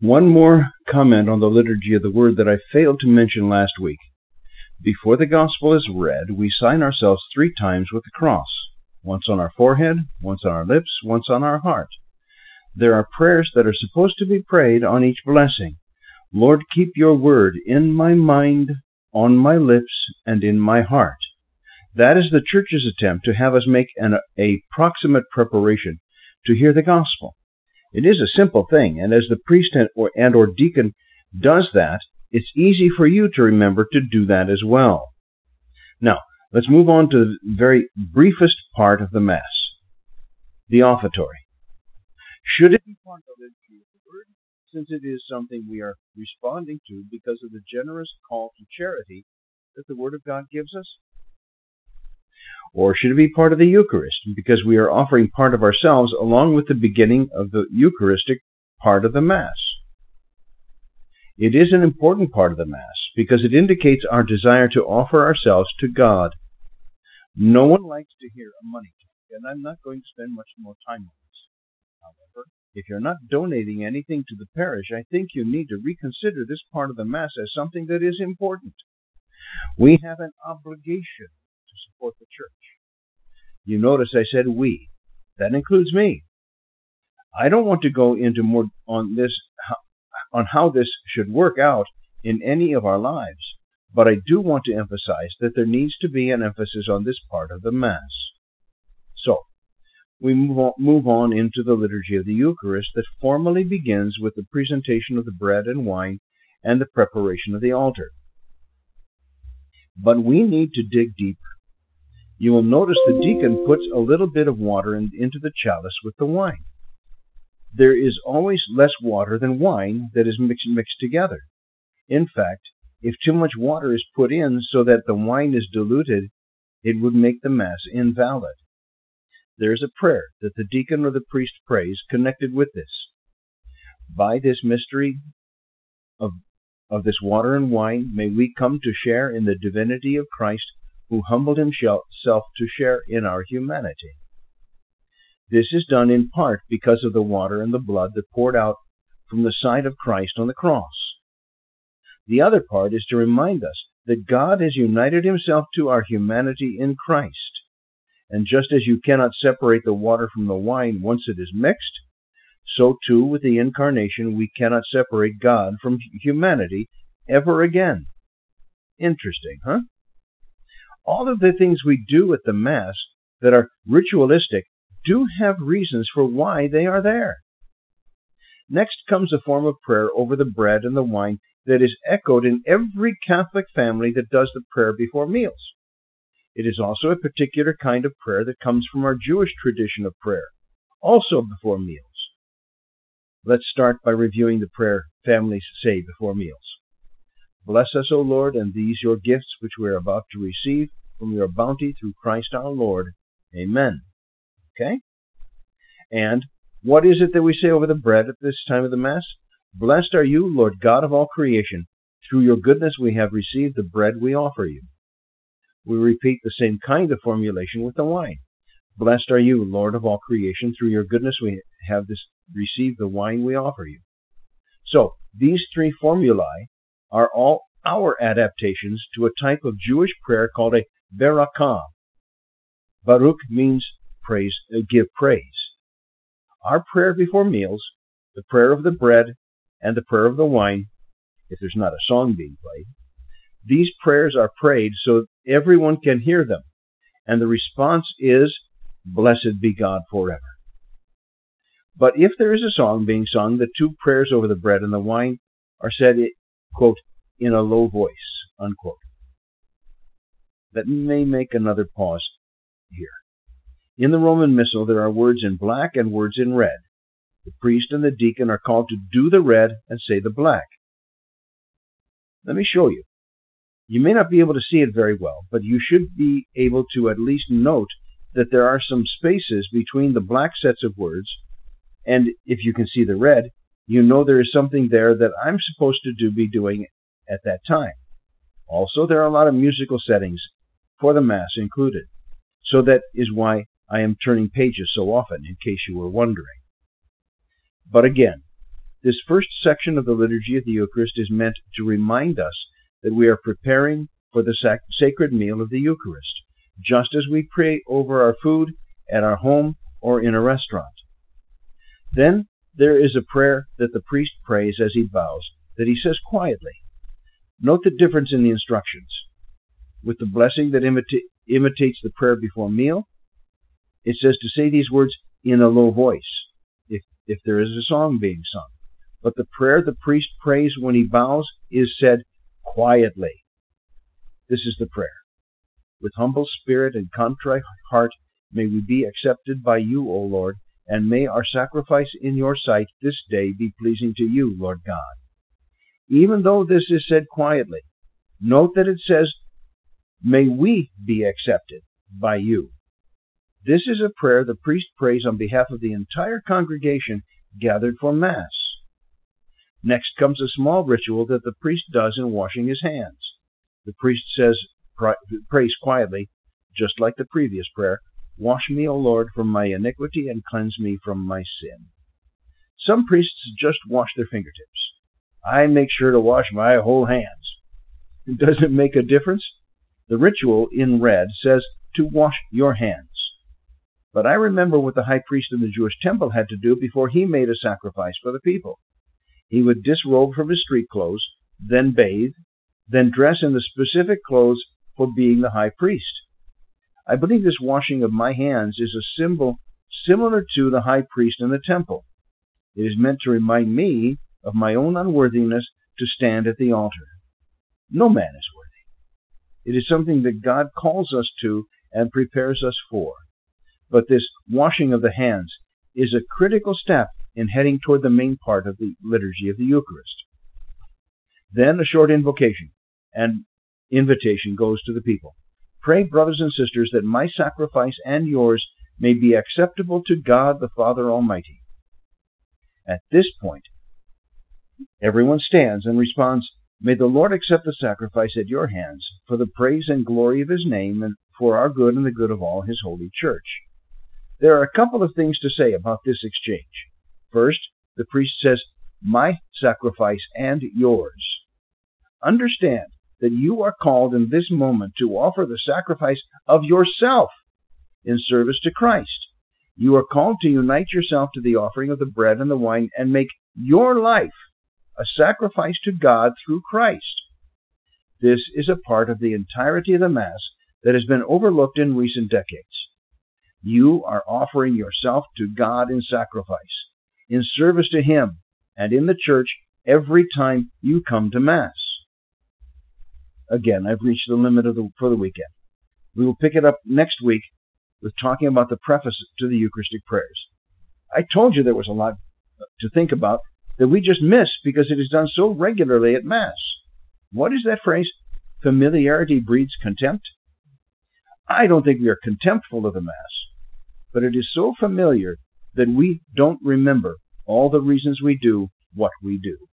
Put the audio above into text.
One more comment on the liturgy of the word that I failed to mention last week. Before the gospel is read, we sign ourselves three times with the cross once on our forehead, once on our lips, once on our heart. There are prayers that are supposed to be prayed on each blessing. Lord, keep your word in my mind, on my lips, and in my heart. That is the church's attempt to have us make an, a proximate preparation to hear the gospel. It is a simple thing, and as the priest and or, and or deacon does that, it's easy for you to remember to do that as well. Now, let's move on to the very briefest part of the Mass, the offertory. Should it be part of the word, since it is something we are responding to because of the generous call to charity that the Word of God gives us? Or should it be part of the Eucharist because we are offering part of ourselves along with the beginning of the Eucharistic part of the Mass? It is an important part of the Mass because it indicates our desire to offer ourselves to God. No one likes to hear a money talk, and I'm not going to spend much more time on this. However, if you're not donating anything to the parish, I think you need to reconsider this part of the Mass as something that is important. We have an obligation support the church. You notice I said we. That includes me. I don't want to go into more on this on how this should work out in any of our lives, but I do want to emphasize that there needs to be an emphasis on this part of the Mass. So, we move on, move on into the liturgy of the Eucharist that formally begins with the presentation of the bread and wine and the preparation of the altar. But we need to dig deeper. You will notice the deacon puts a little bit of water in, into the chalice with the wine. There is always less water than wine that is mixed, mixed together. In fact, if too much water is put in so that the wine is diluted, it would make the Mass invalid. There is a prayer that the deacon or the priest prays connected with this. By this mystery of, of this water and wine, may we come to share in the divinity of Christ who humbled himself to share in our humanity. This is done in part because of the water and the blood that poured out from the side of Christ on the cross. The other part is to remind us that God has united himself to our humanity in Christ. And just as you cannot separate the water from the wine once it is mixed, so too with the incarnation we cannot separate God from humanity ever again. Interesting, huh? All of the things we do at the Mass that are ritualistic do have reasons for why they are there. Next comes a form of prayer over the bread and the wine that is echoed in every Catholic family that does the prayer before meals. It is also a particular kind of prayer that comes from our Jewish tradition of prayer, also before meals. Let's start by reviewing the prayer families say before meals. Bless us, O Lord, and these your gifts which we are about to receive from your bounty through Christ our Lord. Amen. Okay? And what is it that we say over the bread at this time of the Mass? Blessed are you, Lord God of all creation. Through your goodness we have received the bread we offer you. We repeat the same kind of formulation with the wine. Blessed are you, Lord of all creation. Through your goodness we have this, received the wine we offer you. So, these three formulae are all our adaptations to a type of Jewish prayer called a Berakah. Baruch means praise, uh, give praise. Our prayer before meals, the prayer of the bread, and the prayer of the wine, if there's not a song being played, these prayers are prayed so everyone can hear them, and the response is, Blessed be God forever. But if there is a song being sung, the two prayers over the bread and the wine are said, quote, in a low voice, unquote. Let me make another pause here. In the Roman Missal, there are words in black and words in red. The priest and the deacon are called to do the red and say the black. Let me show you. You may not be able to see it very well, but you should be able to at least note that there are some spaces between the black sets of words, and if you can see the red, you know there is something there that I'm supposed to do be doing at that time. Also, there are a lot of musical settings for the Mass included. So that is why I am turning pages so often, in case you were wondering. But again, This first section of the liturgy of the Eucharist is meant to remind us that we are preparing for the sac- sacred meal of the Eucharist, just as we pray over our food at our home or in a restaurant. Then there is a prayer that the priest prays as he bows, that he says quietly. Note the difference in the instructions. With the blessing that imita- imitates the prayer before meal, it says to say these words in a low voice, if, if there is a song being sung. But the prayer the priest prays when he bows is said quietly. This is the prayer. With humble spirit and contrite heart, may we be accepted by you, O Lord, and may our sacrifice in your sight this day be pleasing to you, Lord God. Even though this is said quietly, note that it says, May we be accepted by you. This is a prayer the priest prays on behalf of the entire congregation gathered for Mass. Next comes a small ritual that the priest does in washing his hands. The priest says, prays quietly, just like the previous prayer, Wash me, O Lord, from my iniquity and cleanse me from my sin. Some priests just wash their fingertips. I make sure to wash my whole hands. Does it make a difference? The ritual in red says to wash your hands. But I remember what the high priest in the Jewish temple had to do before he made a sacrifice for the people. He would disrobe from his street clothes, then bathe, then dress in the specific clothes for being the high priest. I believe this washing of my hands is a symbol similar to the high priest in the temple. It is meant to remind me of my own unworthiness to stand at the altar. No man is worthy. It is something that God calls us to and prepares us for. But this washing of the hands is a critical step in heading toward the main part of the liturgy of the Eucharist. Then a short invocation and invitation goes to the people. Pray, brothers and sisters, that my sacrifice and yours may be acceptable to God the Father Almighty. At this point, everyone stands and responds, May the Lord accept the sacrifice at your hands for the praise and glory of his name and for our good and the good of all his holy church. There are a couple of things to say about this exchange. First, the priest says, My sacrifice and yours. Understand that you are called in this moment to offer the sacrifice of yourself in service to Christ. You are called to unite yourself to the offering of the bread and the wine and make your life a sacrifice to God through Christ. This is a part of the entirety of the Mass that has been overlooked in recent decades. You are offering yourself to God in sacrifice, in service to Him, and in the church every time you come to Mass. Again, I've reached the limit of the, for the weekend. We will pick it up next week with talking about the preface to the Eucharistic prayers. I told you there was a lot to think about that we just miss because it is done so regularly at Mass. What is that phrase? Familiarity breeds contempt? I don't think we are contemptful of the Mass, but it is so familiar that we don't remember all the reasons we do what we do.